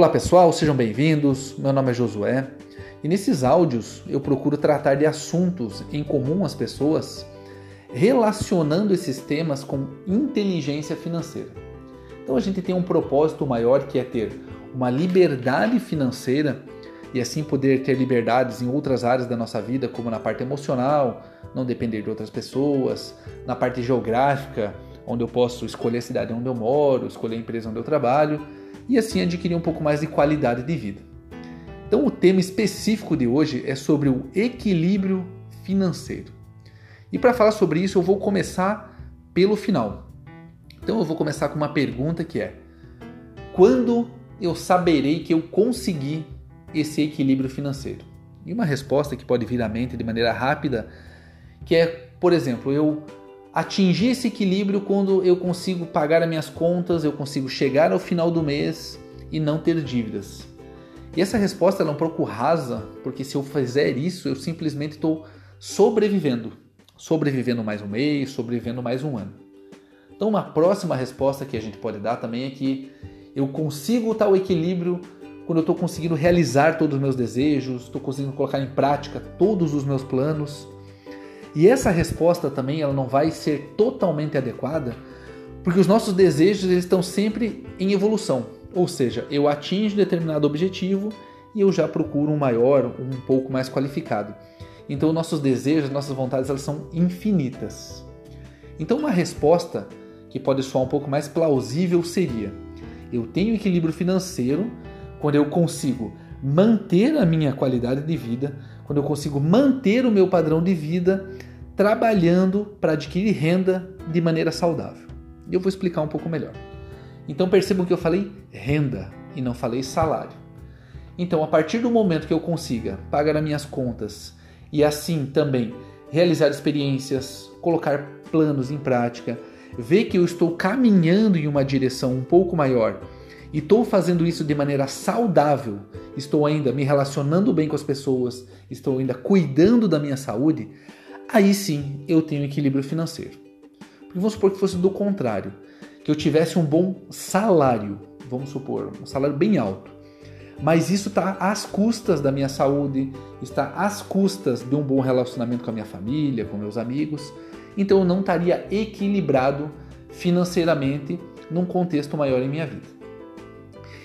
Olá pessoal, sejam bem-vindos. Meu nome é Josué e nesses áudios eu procuro tratar de assuntos em comum às pessoas, relacionando esses temas com inteligência financeira. Então a gente tem um propósito maior que é ter uma liberdade financeira e assim poder ter liberdades em outras áreas da nossa vida, como na parte emocional, não depender de outras pessoas, na parte geográfica, onde eu posso escolher a cidade onde eu moro, escolher a empresa onde eu trabalho e assim adquirir um pouco mais de qualidade de vida. Então, o tema específico de hoje é sobre o equilíbrio financeiro. E para falar sobre isso, eu vou começar pelo final. Então, eu vou começar com uma pergunta que é: quando eu saberei que eu consegui esse equilíbrio financeiro? E uma resposta que pode vir à mente de maneira rápida, que é, por exemplo, eu atingir esse equilíbrio quando eu consigo pagar as minhas contas, eu consigo chegar ao final do mês e não ter dívidas. E essa resposta é um pouco rasa, porque se eu fizer isso, eu simplesmente estou sobrevivendo. Sobrevivendo mais um mês, sobrevivendo mais um ano. Então, uma próxima resposta que a gente pode dar também é que eu consigo tal equilíbrio quando eu estou conseguindo realizar todos os meus desejos, estou conseguindo colocar em prática todos os meus planos. E essa resposta também ela não vai ser totalmente adequada, porque os nossos desejos eles estão sempre em evolução. Ou seja, eu atingo determinado objetivo e eu já procuro um maior, um pouco mais qualificado. Então, nossos desejos, nossas vontades, elas são infinitas. Então, uma resposta que pode soar um pouco mais plausível seria: eu tenho equilíbrio financeiro quando eu consigo manter a minha qualidade de vida, quando eu consigo manter o meu padrão de vida trabalhando para adquirir renda de maneira saudável. E eu vou explicar um pouco melhor. Então percebam que eu falei renda e não falei salário. Então, a partir do momento que eu consiga pagar as minhas contas e assim também realizar experiências, colocar planos em prática, ver que eu estou caminhando em uma direção um pouco maior e estou fazendo isso de maneira saudável, estou ainda me relacionando bem com as pessoas, estou ainda cuidando da minha saúde, aí sim eu tenho equilíbrio financeiro. Porque vamos supor que fosse do contrário, que eu tivesse um bom salário, vamos supor, um salário bem alto. Mas isso está às custas da minha saúde, está às custas de um bom relacionamento com a minha família, com meus amigos. Então eu não estaria equilibrado financeiramente num contexto maior em minha vida.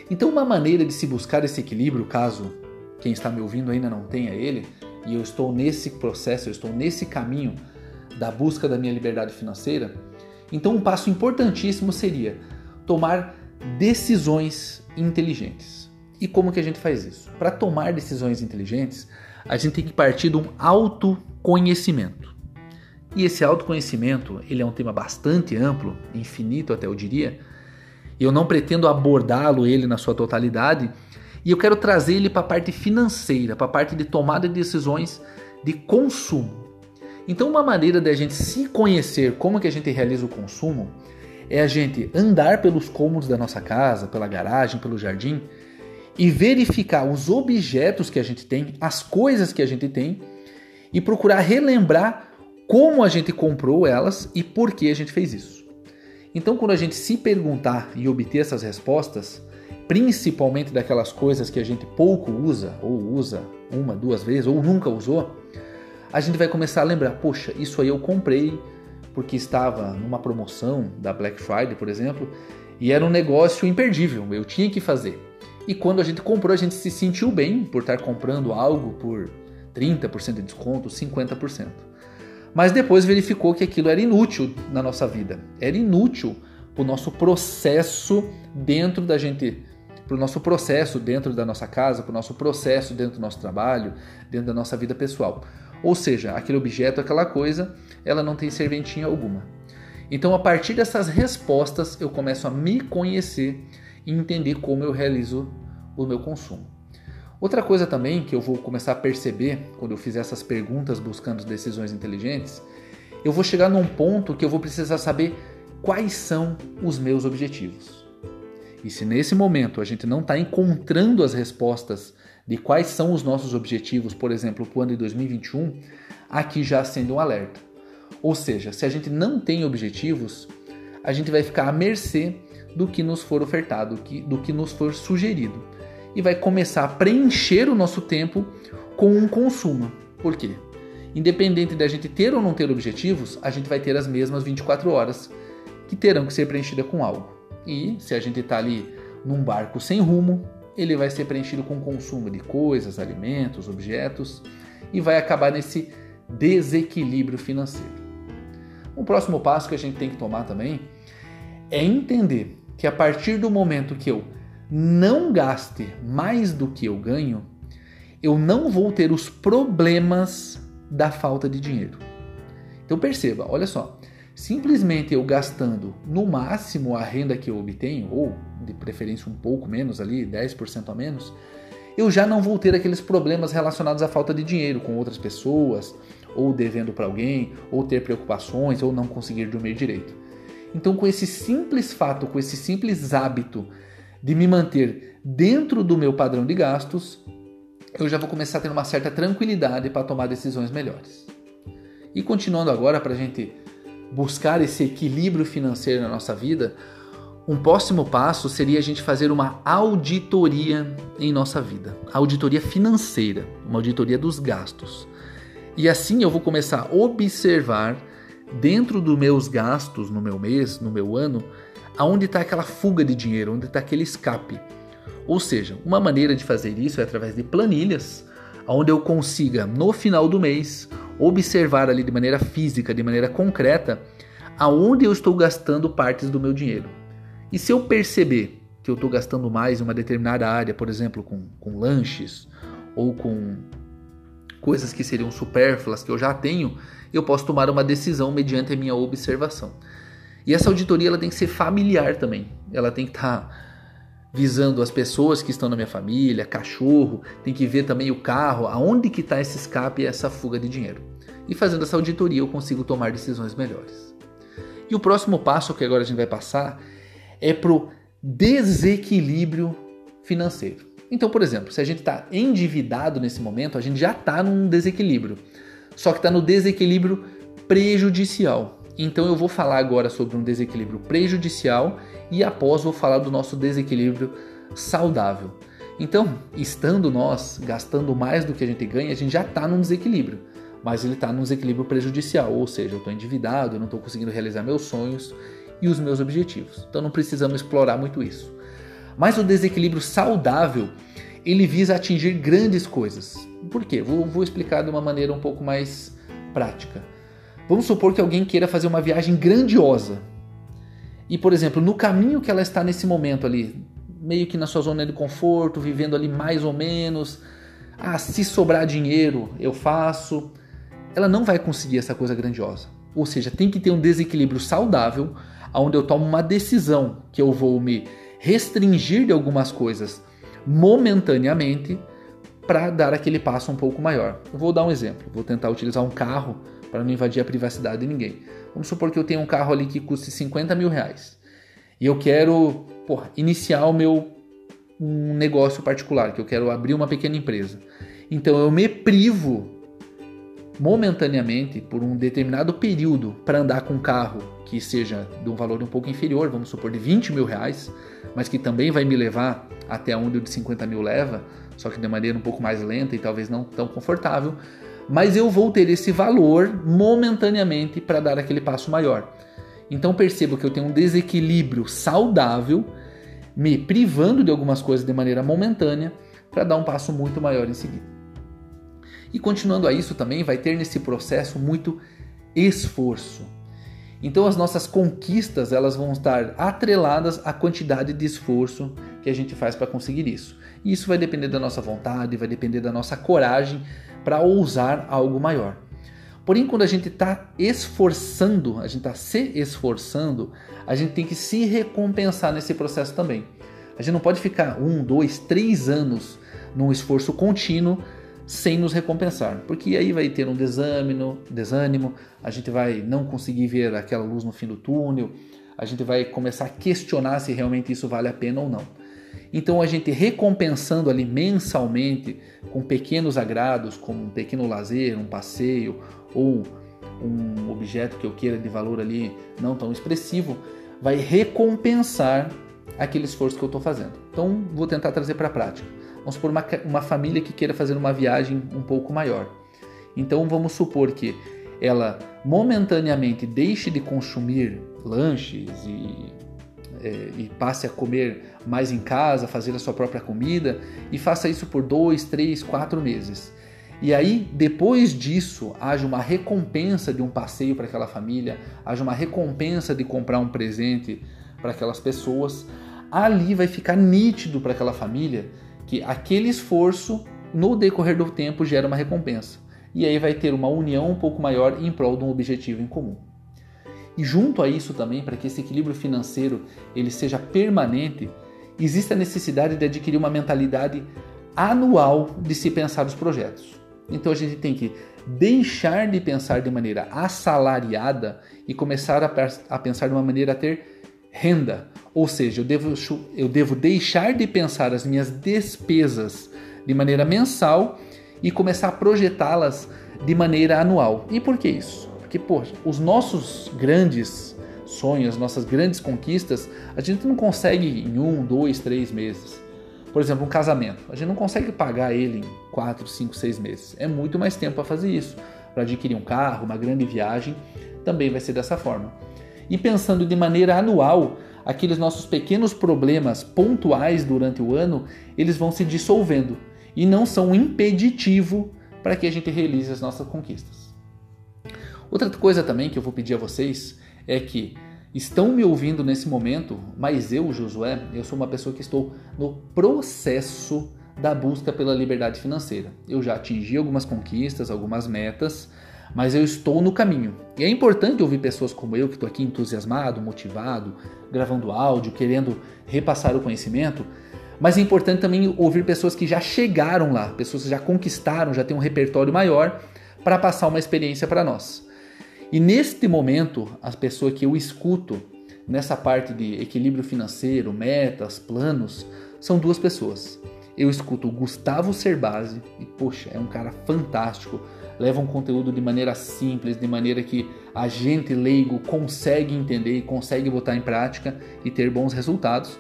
Então, uma maneira de se buscar esse equilíbrio, caso quem está me ouvindo ainda não tenha ele, e eu estou nesse processo, eu estou nesse caminho da busca da minha liberdade financeira, então um passo importantíssimo seria tomar decisões inteligentes. E como que a gente faz isso? Para tomar decisões inteligentes, a gente tem que partir de um autoconhecimento. E esse autoconhecimento, ele é um tema bastante amplo, infinito até eu diria, eu não pretendo abordá-lo ele na sua totalidade, e eu quero trazer ele para a parte financeira, para a parte de tomada de decisões de consumo. Então, uma maneira de a gente se conhecer como que a gente realiza o consumo é a gente andar pelos cômodos da nossa casa, pela garagem, pelo jardim e verificar os objetos que a gente tem, as coisas que a gente tem e procurar relembrar como a gente comprou elas e por que a gente fez isso. Então, quando a gente se perguntar e obter essas respostas, principalmente daquelas coisas que a gente pouco usa, ou usa uma, duas vezes, ou nunca usou, a gente vai começar a lembrar: poxa, isso aí eu comprei porque estava numa promoção da Black Friday, por exemplo, e era um negócio imperdível, eu tinha que fazer. E quando a gente comprou, a gente se sentiu bem por estar comprando algo por 30% de desconto, 50%. Mas depois verificou que aquilo era inútil na nossa vida, era inútil para o nosso processo dentro da gente para o nosso processo dentro da nossa casa, para o nosso processo dentro do nosso trabalho, dentro da nossa vida pessoal. Ou seja, aquele objeto, aquela coisa, ela não tem serventia alguma. Então, a partir dessas respostas, eu começo a me conhecer e entender como eu realizo o meu consumo. Outra coisa também que eu vou começar a perceber quando eu fizer essas perguntas buscando decisões inteligentes, eu vou chegar num ponto que eu vou precisar saber quais são os meus objetivos. E se nesse momento a gente não está encontrando as respostas de quais são os nossos objetivos, por exemplo, para o ano de 2021, aqui já acende um alerta. Ou seja, se a gente não tem objetivos, a gente vai ficar à mercê do que nos for ofertado, do que nos for sugerido. E vai começar a preencher o nosso tempo com um consumo. Por quê? Independente da gente ter ou não ter objetivos, a gente vai ter as mesmas 24 horas que terão que ser preenchidas com algo. E se a gente está ali num barco sem rumo, ele vai ser preenchido com consumo de coisas, alimentos, objetos e vai acabar nesse desequilíbrio financeiro. Um próximo passo que a gente tem que tomar também é entender que a partir do momento que eu não gaste mais do que eu ganho, eu não vou ter os problemas da falta de dinheiro. Então perceba, olha só, simplesmente eu gastando no máximo a renda que eu obtenho, ou de preferência um pouco menos ali, 10% a menos, eu já não vou ter aqueles problemas relacionados à falta de dinheiro com outras pessoas, ou devendo para alguém, ou ter preocupações, ou não conseguir dormir direito. Então, com esse simples fato, com esse simples hábito de me manter dentro do meu padrão de gastos, eu já vou começar a ter uma certa tranquilidade para tomar decisões melhores. E continuando agora para a gente buscar esse equilíbrio financeiro na nossa vida, um próximo passo seria a gente fazer uma auditoria em nossa vida, auditoria financeira, uma auditoria dos gastos. E assim eu vou começar a observar dentro dos meus gastos no meu mês, no meu ano, aonde está aquela fuga de dinheiro, onde está aquele escape. Ou seja, uma maneira de fazer isso é através de planilhas, onde eu consiga no final do mês observar ali de maneira física, de maneira concreta, aonde eu estou gastando partes do meu dinheiro. E se eu perceber que eu estou gastando mais em uma determinada área, por exemplo, com, com lanches ou com coisas que seriam supérfluas que eu já tenho, eu posso tomar uma decisão mediante a minha observação. E essa auditoria ela tem que ser familiar também. Ela tem que estar tá visando as pessoas que estão na minha família, cachorro, tem que ver também o carro, aonde que está esse escape e essa fuga de dinheiro. E fazendo essa auditoria eu consigo tomar decisões melhores. E o próximo passo que agora a gente vai passar é pro desequilíbrio financeiro. Então, por exemplo, se a gente está endividado nesse momento, a gente já está num desequilíbrio. Só que está no desequilíbrio prejudicial. Então eu vou falar agora sobre um desequilíbrio prejudicial e após vou falar do nosso desequilíbrio saudável. Então, estando nós gastando mais do que a gente ganha, a gente já está num desequilíbrio, mas ele está num desequilíbrio prejudicial, ou seja, eu estou endividado, eu não estou conseguindo realizar meus sonhos e os meus objetivos. Então não precisamos explorar muito isso. Mas o desequilíbrio saudável, ele visa atingir grandes coisas. Por quê? Vou, vou explicar de uma maneira um pouco mais prática. Vamos supor que alguém queira fazer uma viagem grandiosa. E, por exemplo, no caminho que ela está nesse momento ali, meio que na sua zona de conforto, vivendo ali mais ou menos, ah, se sobrar dinheiro, eu faço. Ela não vai conseguir essa coisa grandiosa. Ou seja, tem que ter um desequilíbrio saudável onde eu tomo uma decisão que eu vou me restringir de algumas coisas momentaneamente para dar aquele passo um pouco maior. Eu vou dar um exemplo. Vou tentar utilizar um carro para não invadir a privacidade de ninguém. Vamos supor que eu tenho um carro ali que custe 50 mil reais e eu quero porra, iniciar o meu um negócio particular, que eu quero abrir uma pequena empresa. Então eu me privo momentaneamente por um determinado período para andar com um carro que seja de um valor um pouco inferior, vamos supor de 20 mil reais, mas que também vai me levar até onde o de 50 mil leva, só que de maneira um pouco mais lenta e talvez não tão confortável, mas eu vou ter esse valor momentaneamente para dar aquele passo maior. Então percebo que eu tenho um desequilíbrio saudável, me privando de algumas coisas de maneira momentânea para dar um passo muito maior em seguida. E continuando a isso também vai ter nesse processo muito esforço. Então as nossas conquistas elas vão estar atreladas à quantidade de esforço que a gente faz para conseguir isso. E isso vai depender da nossa vontade, vai depender da nossa coragem para ousar algo maior. Porém, quando a gente está esforçando, a gente está se esforçando, a gente tem que se recompensar nesse processo também. A gente não pode ficar um, dois, três anos num esforço contínuo sem nos recompensar, porque aí vai ter um desânimo, desânimo, a gente vai não conseguir ver aquela luz no fim do túnel, a gente vai começar a questionar se realmente isso vale a pena ou não. Então a gente recompensando ali mensalmente com pequenos agrados, como um pequeno lazer, um passeio ou um objeto que eu queira de valor ali não tão expressivo, vai recompensar aquele esforço que eu estou fazendo. Então vou tentar trazer para a prática. Vamos supor uma, uma família que queira fazer uma viagem um pouco maior. Então vamos supor que ela momentaneamente deixe de consumir lanches e, é, e, passe a comer mais em casa, fazer a sua própria comida e faça isso por dois, três, quatro meses. E aí, depois disso, haja uma recompensa de um passeio para aquela família, haja uma recompensa de comprar um presente para aquelas pessoas. Ali vai ficar nítido para aquela família que aquele esforço, no decorrer do tempo, gera uma recompensa. E aí vai ter uma união um pouco maior em prol de um objetivo em comum. E junto a isso também, para que esse equilíbrio financeiro ele seja permanente, existe a necessidade de adquirir uma mentalidade anual de se pensar os projetos. Então a gente tem que deixar de pensar de maneira assalariada e começar a, pensar de uma maneira a ter renda. Ou seja, eu devo, eu devo deixar de pensar as minhas despesas de maneira mensal e começar a projetá-las de maneira anual. E por que isso? Porque, poxa, os nossos grandes sonhos, nossas grandes conquistas, a gente não consegue em um, dois, três meses. Por exemplo, um casamento. A gente não consegue pagar ele em 4, 5, 6 meses. É muito mais tempo para fazer isso. Para adquirir um carro, uma grande viagem, também vai ser dessa forma. E pensando de maneira anual, aqueles nossos pequenos problemas pontuais durante o ano, eles vão se dissolvendo e não são um impeditivo para que a gente realize as nossas conquistas. Outra coisa também que eu vou pedir a vocês é que estão me ouvindo nesse momento, mas eu, Josué, eu sou uma pessoa que estou no processo da busca pela liberdade financeira. Eu já atingi algumas conquistas, algumas metas, mas eu estou no caminho. E é importante ouvir pessoas como eu, que estou aqui entusiasmado, motivado, gravando áudio, querendo repassar o conhecimento, mas é importante também ouvir pessoas que já chegaram lá, pessoas que já conquistaram, já têm um repertório maior para passar uma experiência para nós. E neste momento, as pessoas que eu escuto nessa parte de equilíbrio financeiro, metas, planos, são duas pessoas. Eu escuto o Gustavo Cerbasi, e poxa, é um cara fantástico, leva um conteúdo de maneira simples, de maneira que a gente leigo consegue entender e consegue botar em prática e ter bons resultados.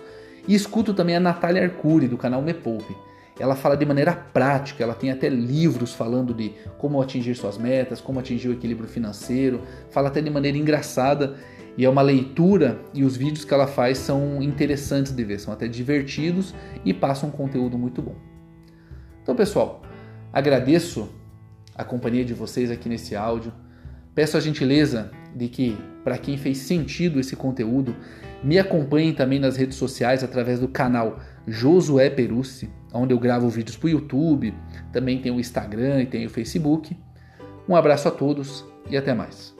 E escuto também a Natália Arcuri, do canal Me Poupe ela fala de maneira prática, ela tem até livros falando de como atingir suas metas, como atingir o equilíbrio financeiro, fala até de maneira engraçada e é uma leitura e os vídeos que ela faz são interessantes de ver, são até divertidos e passam um conteúdo muito bom. Então, pessoal, agradeço a companhia de vocês aqui nesse áudio. Peço a gentileza de que, para quem fez sentido esse conteúdo, me acompanhem também nas redes sociais através do canal Josué Perucci onde eu gravo vídeos para o YouTube, também tem o Instagram e tem o Facebook. Um abraço a todos e até mais.